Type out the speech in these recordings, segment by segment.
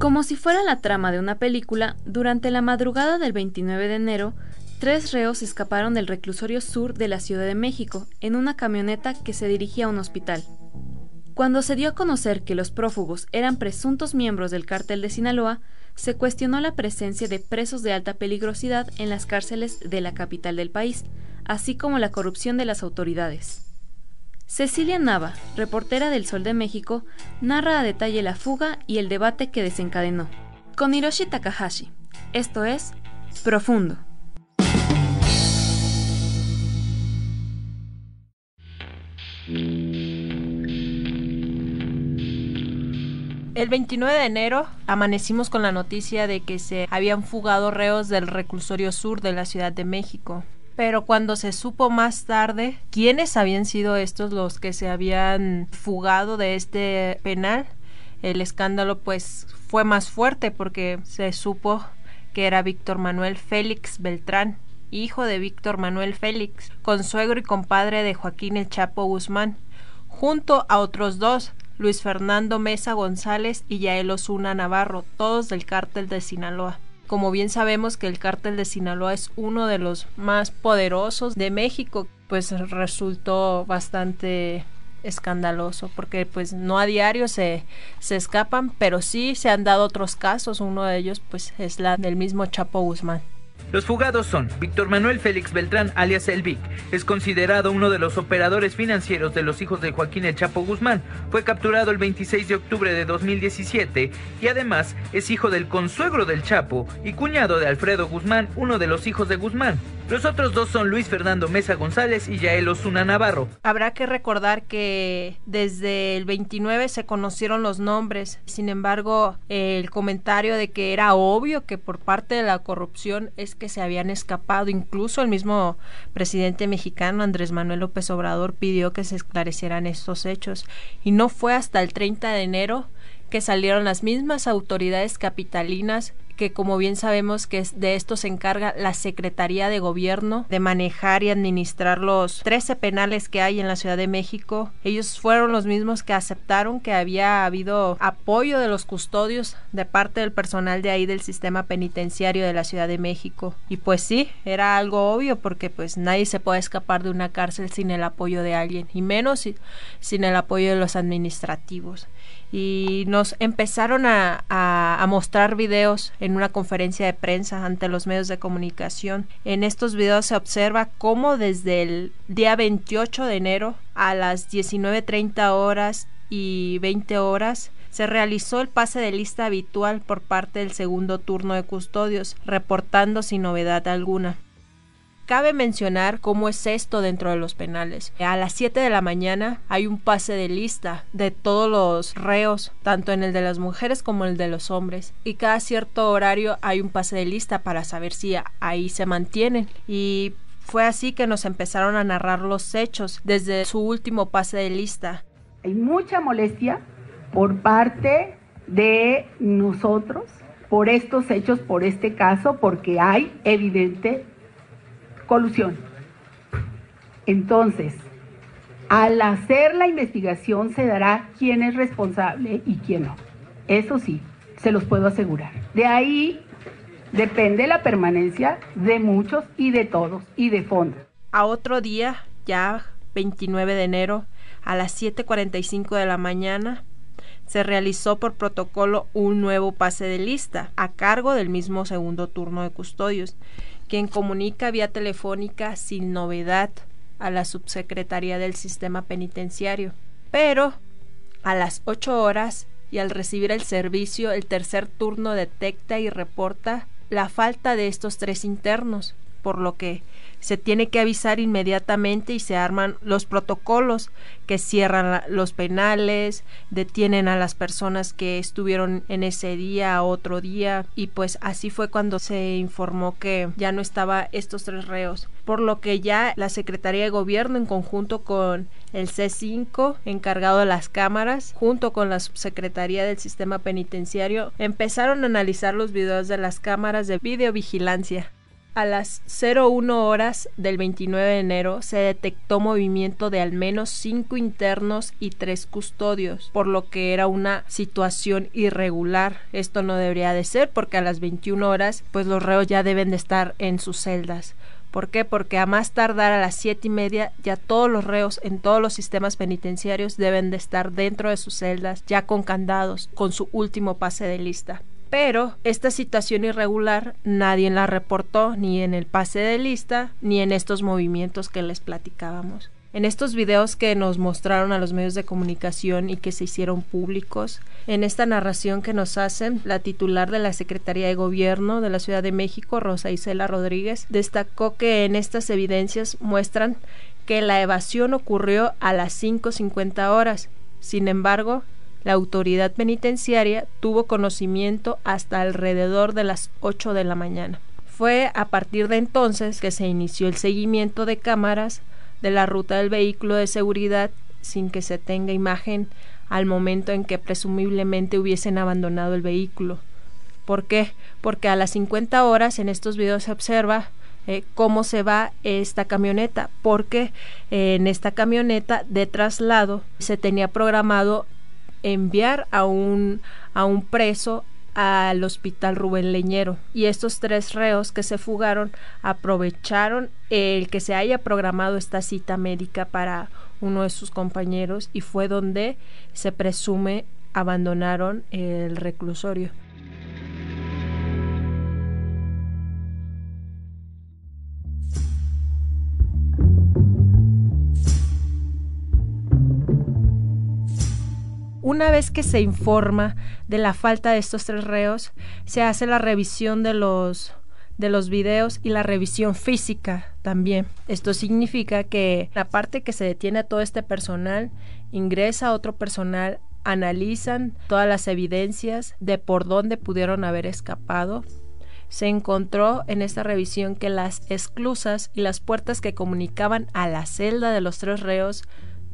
Como si fuera la trama de una película, durante la madrugada del 29 de enero, tres reos escaparon del reclusorio sur de la Ciudad de México en una camioneta que se dirigía a un hospital. Cuando se dio a conocer que los prófugos eran presuntos miembros del cártel de Sinaloa, se cuestionó la presencia de presos de alta peligrosidad en las cárceles de la capital del país, así como la corrupción de las autoridades. Cecilia Nava, reportera del Sol de México, narra a detalle la fuga y el debate que desencadenó. Con Hiroshi Takahashi. Esto es Profundo. El 29 de enero amanecimos con la noticia de que se habían fugado reos del reclusorio sur de la Ciudad de México pero cuando se supo más tarde quiénes habían sido estos los que se habían fugado de este penal, el escándalo pues fue más fuerte porque se supo que era Víctor Manuel Félix Beltrán, hijo de Víctor Manuel Félix, consuegro y compadre de Joaquín El Chapo Guzmán, junto a otros dos, Luis Fernando Mesa González y Yael Osuna Navarro, todos del cártel de Sinaloa como bien sabemos que el cártel de Sinaloa es uno de los más poderosos de México, pues resultó bastante escandaloso porque pues no a diario se, se escapan, pero sí se han dado otros casos, uno de ellos pues es la del mismo Chapo Guzmán. Los fugados son Víctor Manuel Félix Beltrán, alias El Vic. Es considerado uno de los operadores financieros de los hijos de Joaquín El Chapo Guzmán. Fue capturado el 26 de octubre de 2017 y además es hijo del consuegro del Chapo y cuñado de Alfredo Guzmán, uno de los hijos de Guzmán. Los otros dos son Luis Fernando Mesa González y Yael Osuna Navarro. Habrá que recordar que desde el 29 se conocieron los nombres. Sin embargo, el comentario de que era obvio que por parte de la corrupción es que se habían escapado. Incluso el mismo presidente mexicano Andrés Manuel López Obrador pidió que se esclarecieran estos hechos. Y no fue hasta el 30 de enero que salieron las mismas autoridades capitalinas que como bien sabemos que de esto se encarga la Secretaría de Gobierno de manejar y administrar los 13 penales que hay en la Ciudad de México. Ellos fueron los mismos que aceptaron que había habido apoyo de los custodios de parte del personal de ahí del sistema penitenciario de la Ciudad de México. Y pues sí, era algo obvio porque pues nadie se puede escapar de una cárcel sin el apoyo de alguien y menos sin el apoyo de los administrativos y nos empezaron a, a, mostrar videos en una conferencia de prensa ante los medios de comunicación. En estos videos se observa cómo desde el día 28 de enero a las 19.30 horas y 20 horas se realizó el pase de lista habitual por parte del segundo turno de custodios, reportando sin novedad alguna. Cabe mencionar cómo es esto dentro de los penales. A las 7 de la mañana hay un pase de lista de todos los reos, tanto en el de las mujeres como el de los hombres. Y cada cierto horario hay un pase de lista para saber si ahí se mantienen. Y fue así que nos empezaron a narrar los hechos desde su último pase de lista. Hay mucha molestia por parte de nosotros por estos hechos, por este caso, porque hay evidente colusión. Entonces, al hacer la investigación se dará quién es responsable y quién no. Eso sí, se los puedo asegurar. De ahí depende la permanencia de muchos y de todos y de fondo. A otro día, ya 29 de enero, a las 7.45 de la mañana, se realizó por protocolo un nuevo pase de lista a cargo del mismo segundo turno de custodios quien comunica vía telefónica sin novedad a la subsecretaría del sistema penitenciario. Pero a las 8 horas y al recibir el servicio, el tercer turno detecta y reporta la falta de estos tres internos. Por lo que se tiene que avisar inmediatamente y se arman los protocolos que cierran los penales, detienen a las personas que estuvieron en ese día otro día y pues así fue cuando se informó que ya no estaba estos tres reos, por lo que ya la Secretaría de Gobierno en conjunto con el C5 encargado de las cámaras junto con la subsecretaría del sistema penitenciario empezaron a analizar los videos de las cámaras de videovigilancia a las 01 horas del 29 de enero se detectó movimiento de al menos cinco internos y tres custodios, por lo que era una situación irregular. Esto no debería de ser porque a las 21 horas pues los reos ya deben de estar en sus celdas. ¿Por qué? Porque a más tardar a las siete y media ya todos los reos en todos los sistemas penitenciarios deben de estar dentro de sus celdas ya con candados, con su último pase de lista pero esta situación irregular nadie la reportó ni en el pase de lista ni en estos movimientos que les platicábamos. En estos videos que nos mostraron a los medios de comunicación y que se hicieron públicos, en esta narración que nos hacen, la titular de la Secretaría de Gobierno de la Ciudad de México, Rosa Isela Rodríguez, destacó que en estas evidencias muestran que la evasión ocurrió a las 5.50 horas. Sin embargo, la autoridad penitenciaria tuvo conocimiento hasta alrededor de las 8 de la mañana. Fue a partir de entonces que se inició el seguimiento de cámaras de la ruta del vehículo de seguridad sin que se tenga imagen al momento en que presumiblemente hubiesen abandonado el vehículo. ¿Por qué? Porque a las 50 horas en estos videos se observa eh, cómo se va esta camioneta, porque eh, en esta camioneta de traslado se tenía programado enviar a un, a un preso al hospital Rubén Leñero y estos tres reos que se fugaron aprovecharon el que se haya programado esta cita médica para uno de sus compañeros y fue donde se presume abandonaron el reclusorio. Una vez que se informa de la falta de estos tres reos, se hace la revisión de los de los videos y la revisión física también. Esto significa que la parte que se detiene a todo este personal ingresa otro personal, analizan todas las evidencias de por dónde pudieron haber escapado. Se encontró en esta revisión que las esclusas y las puertas que comunicaban a la celda de los tres reos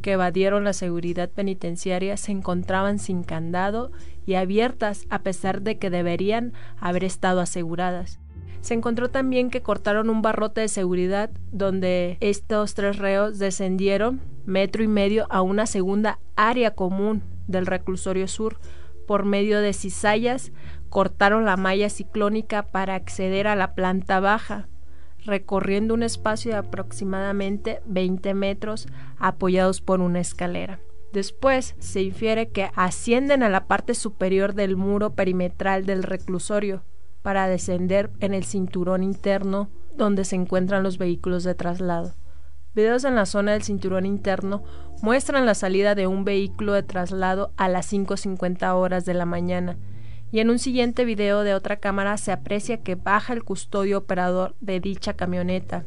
que evadieron la seguridad penitenciaria se encontraban sin candado y abiertas a pesar de que deberían haber estado aseguradas. Se encontró también que cortaron un barrote de seguridad donde estos tres reos descendieron metro y medio a una segunda área común del reclusorio sur por medio de cizallas cortaron la malla ciclónica para acceder a la planta baja recorriendo un espacio de aproximadamente 20 metros apoyados por una escalera. Después se infiere que ascienden a la parte superior del muro perimetral del reclusorio para descender en el cinturón interno donde se encuentran los vehículos de traslado. Videos en la zona del cinturón interno muestran la salida de un vehículo de traslado a las 5.50 horas de la mañana y en un siguiente video de otra cámara se aprecia que baja el custodio operador de dicha camioneta.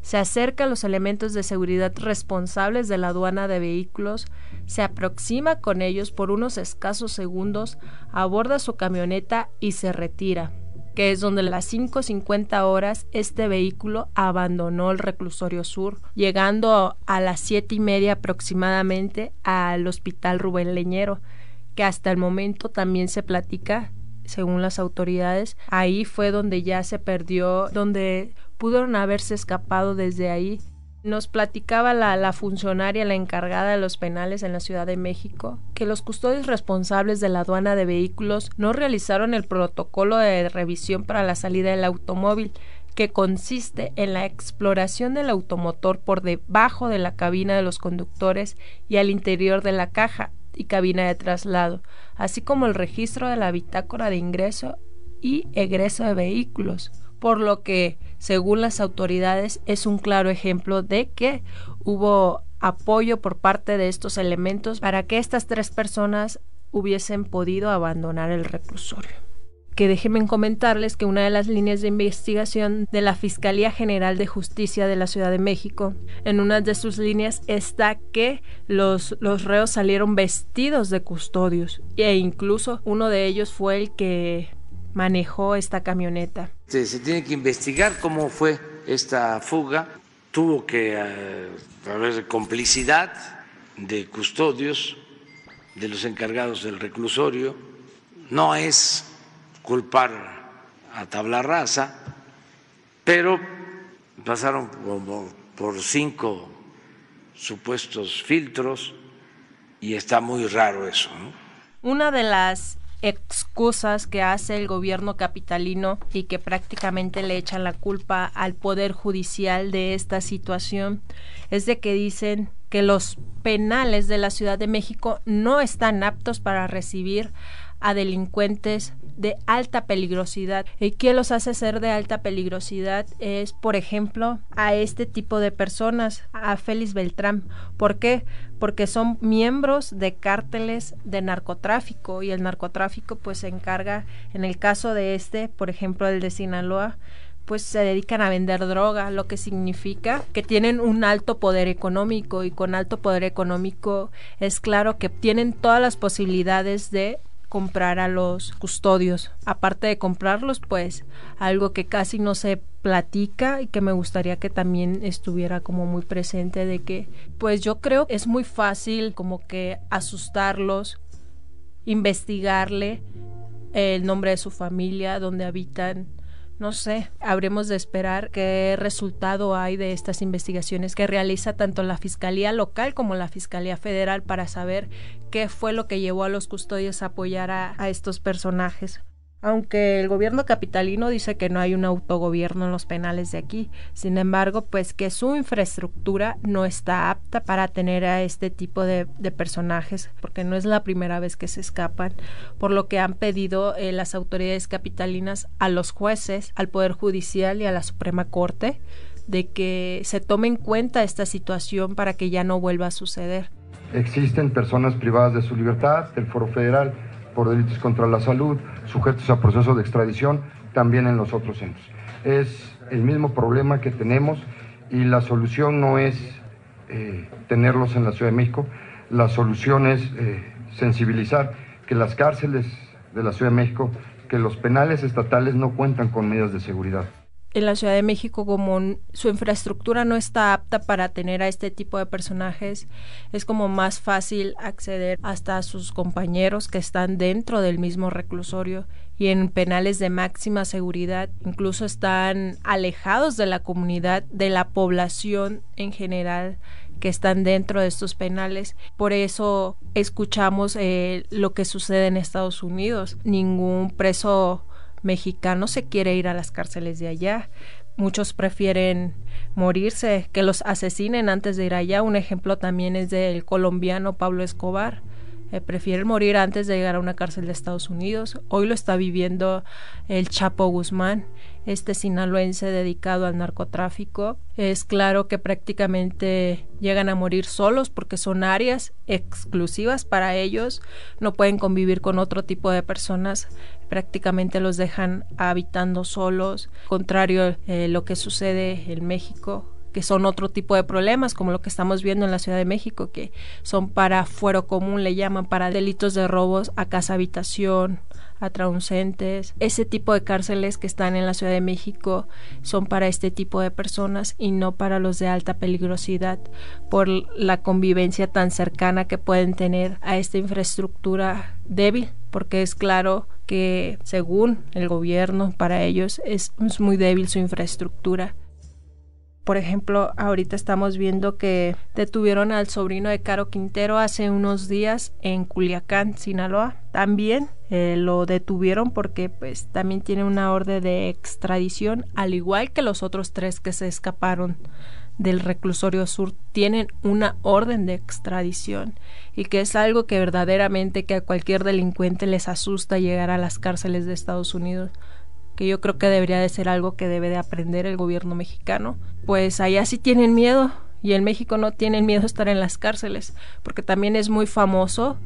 Se acerca a los elementos de seguridad responsables de la aduana de vehículos, se aproxima con ellos por unos escasos segundos, aborda su camioneta y se retira, que es donde a las 5.50 horas este vehículo abandonó el reclusorio sur, llegando a las siete y media aproximadamente al hospital Rubén Leñero, que hasta el momento también se platica, según las autoridades, ahí fue donde ya se perdió, donde pudieron haberse escapado desde ahí. Nos platicaba la, la, funcionaria, la encargada de los penales en la Ciudad de México, que los custodios responsables de la aduana de vehículos no realizaron el protocolo de revisión para la salida del automóvil, que consiste en la exploración del automotor por debajo de la cabina de los conductores y al interior de la caja, y cabina de traslado, así como el registro de la bitácora de ingreso y egreso de vehículos, por lo que, según las autoridades, es un claro ejemplo de que hubo apoyo por parte de estos elementos para que estas tres personas hubiesen podido abandonar el reclusorio. Que déjenme comentarles que una de las líneas de investigación de la Fiscalía General de Justicia de la Ciudad de México, en una de sus líneas está que los, los reos salieron vestidos de custodios e incluso uno de ellos fue el que manejó esta camioneta. Se, tiene que investigar cómo fue esta fuga. Tuvo que eh, haber complicidad de custodios, de los encargados del reclusorio. No es culpar a tabla rasa, pero pasaron por cinco supuestos filtros y está muy raro eso. Una de las excusas que hace el gobierno capitalino y que prácticamente le echan la culpa al poder judicial de esta situación es de que dicen que los penales de la Ciudad de México no están aptos para recibir a delincuentes de alta peligrosidad. ¿Y qué los hace ser de alta peligrosidad? Es, por ejemplo, a este tipo de personas, a Félix Beltrán. ¿Por qué? Porque son miembros de cárteles de narcotráfico y el narcotráfico pues se encarga, en el caso de este, por ejemplo, el de Sinaloa, pues se dedican a vender droga, lo que significa que tienen un alto poder económico y con alto poder económico es claro que tienen todas las posibilidades de comprar a los custodios. Aparte de comprarlos, pues algo que casi no se platica y que me gustaría que también estuviera como muy presente de que pues yo creo es muy fácil como que asustarlos, investigarle el nombre de su familia, dónde habitan, no sé, habremos de esperar qué resultado hay de estas investigaciones que realiza tanto la Fiscalía local como la Fiscalía federal para saber qué fue lo que llevó a los custodios a apoyar a, a estos personajes. Aunque el gobierno capitalino dice que no hay un autogobierno en los penales de aquí, sin embargo, pues que su infraestructura no está apta para tener a este tipo de, personajes, porque no es la primera vez que se escapan, por lo que han pedido eh, las autoridades capitalinas a los jueces, al Poder Judicial y a la Suprema Corte de que se tome en cuenta esta situación para que ya no vuelva a suceder. Existen personas privadas de su libertad, el Foro Federal por delitos contra la salud, sujetos a proceso de extradición, también en los otros centros. Es el mismo problema que tenemos y la solución no es eh, tenerlos en la Ciudad de México, la solución es eh, sensibilizar que las cárceles de la Ciudad de México, que los penales estatales no cuentan con medidas de seguridad en la Ciudad de México como su infraestructura no está apta para tener a este tipo de personajes, es como más fácil acceder hasta a sus compañeros que están dentro del mismo reclusorio y en penales de máxima seguridad, incluso están alejados de la comunidad, de la población en general que están dentro de estos penales. Por eso escuchamos eh, lo que sucede en Estados Unidos. Ningún preso mexicano se quiere ir a las cárceles de allá. Muchos prefieren morirse, que los asesinen antes de ir allá. Un ejemplo también es del colombiano Pablo Escobar. Eh, prefiere morir antes de llegar a una cárcel de Estados Unidos. Hoy lo está viviendo el Chapo Guzmán, este sinaloense dedicado al narcotráfico. Es claro que prácticamente llegan a morir solos porque son áreas exclusivas para ellos, no pueden convivir con otro tipo de personas, prácticamente los dejan habitando solos, contrario a eh, lo que sucede en México que son otro tipo de problemas, como lo que estamos viendo en la Ciudad de México, que son para fuero común, le llaman para delitos de robos a casa habitación, a transeúntes. Ese tipo de cárceles que están en la Ciudad de México son para este tipo de personas y no para los de alta peligrosidad por la convivencia tan cercana que pueden tener a esta infraestructura débil, porque es claro que según el gobierno para ellos es, muy débil su infraestructura. Por ejemplo, ahorita estamos viendo que detuvieron al sobrino de Caro Quintero hace unos días en Culiacán, Sinaloa. También eh, lo detuvieron porque pues también tiene una orden de extradición, al igual que los otros tres que se escaparon del reclusorio sur tienen una orden de extradición y que es algo que verdaderamente que a cualquier delincuente les asusta llegar a las cárceles de Estados Unidos que yo creo que debería de ser algo que debe de aprender el gobierno mexicano. Pues allá sí tienen miedo y en México no tienen miedo a estar en las cárceles, porque también es muy famoso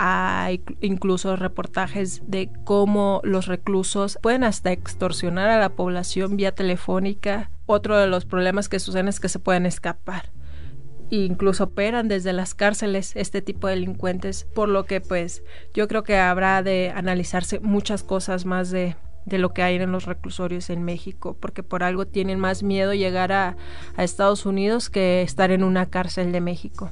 Hay incluso reportajes de cómo los reclusos pueden hasta extorsionar a la población vía telefónica. Otro de los problemas que suceden es que se pueden escapar incluso operan desde las cárceles este tipo de delincuentes, por lo que pues yo creo que habrá de analizarse muchas cosas más de, lo que hay en los reclusorios en México, porque por algo tienen más miedo llegar a Estados Unidos que estar en una cárcel de México.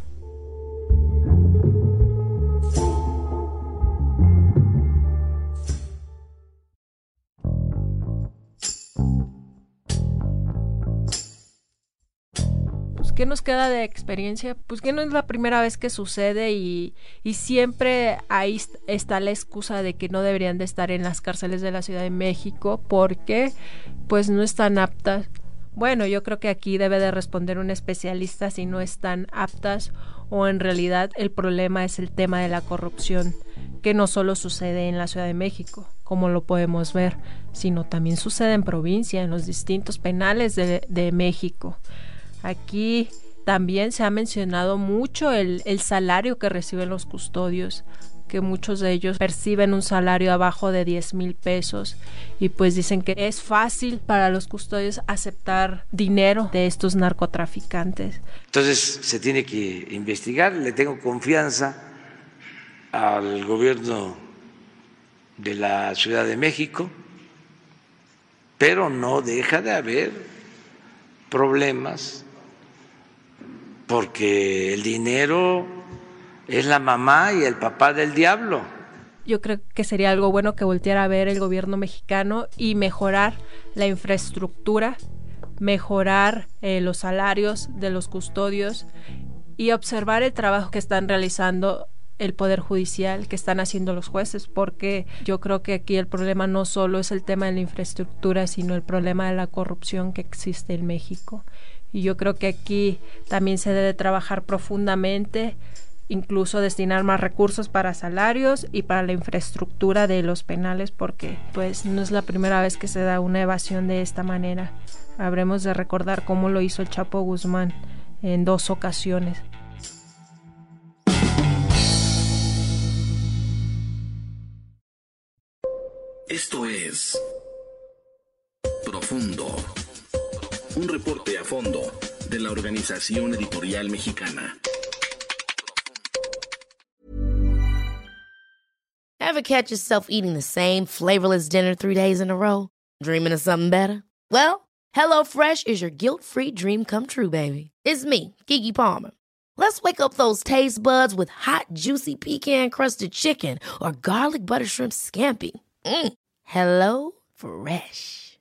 ¿Qué nos queda de experiencia? Pues que no es la primera vez que sucede y, y siempre ahí está la excusa de que no deberían de estar en las cárceles de la Ciudad de México porque pues no están aptas. Bueno, yo creo que aquí debe de responder un especialista si no están aptas o en realidad el problema es el tema de la corrupción, que no solo sucede en la Ciudad de México, como lo podemos ver, sino también sucede en provincia, en los distintos penales de, de México. Aquí también se ha mencionado mucho el, salario que reciben los custodios que muchos de ellos perciben un salario abajo de 10 mil pesos y pues dicen que es fácil para los custodios aceptar dinero de estos narcotraficantes. Entonces se tiene que investigar, le tengo confianza al gobierno de la Ciudad de México, pero no deja de haber problemas porque el dinero es la mamá y el papá del diablo. Yo creo que sería algo bueno que volteara a ver el gobierno mexicano y mejorar la infraestructura, mejorar eh, los salarios de los custodios y observar el trabajo que están realizando el Poder Judicial, que están haciendo los jueces, porque yo creo que aquí el problema no solo es el tema de la infraestructura, sino el problema de la corrupción que existe en México y yo creo que aquí también se debe trabajar profundamente incluso destinar más recursos para salarios y para la infraestructura de los penales porque pues no es la primera vez que se da una evasión de esta manera. Habremos de recordar cómo lo hizo el Chapo Guzmán en dos ocasiones. Esto es Profundo un reporte a fondo de la Organización Editorial Mexicana. Ever catch yourself eating the same flavorless dinner three days in a row? Dreaming of something better? Well, HelloFresh is your guilt-free dream come true, baby. It's me, Kiki Palmer. Let's wake up those taste buds with hot, juicy pecan-crusted chicken or garlic butter shrimp scampi. Mm. Hello Fresh.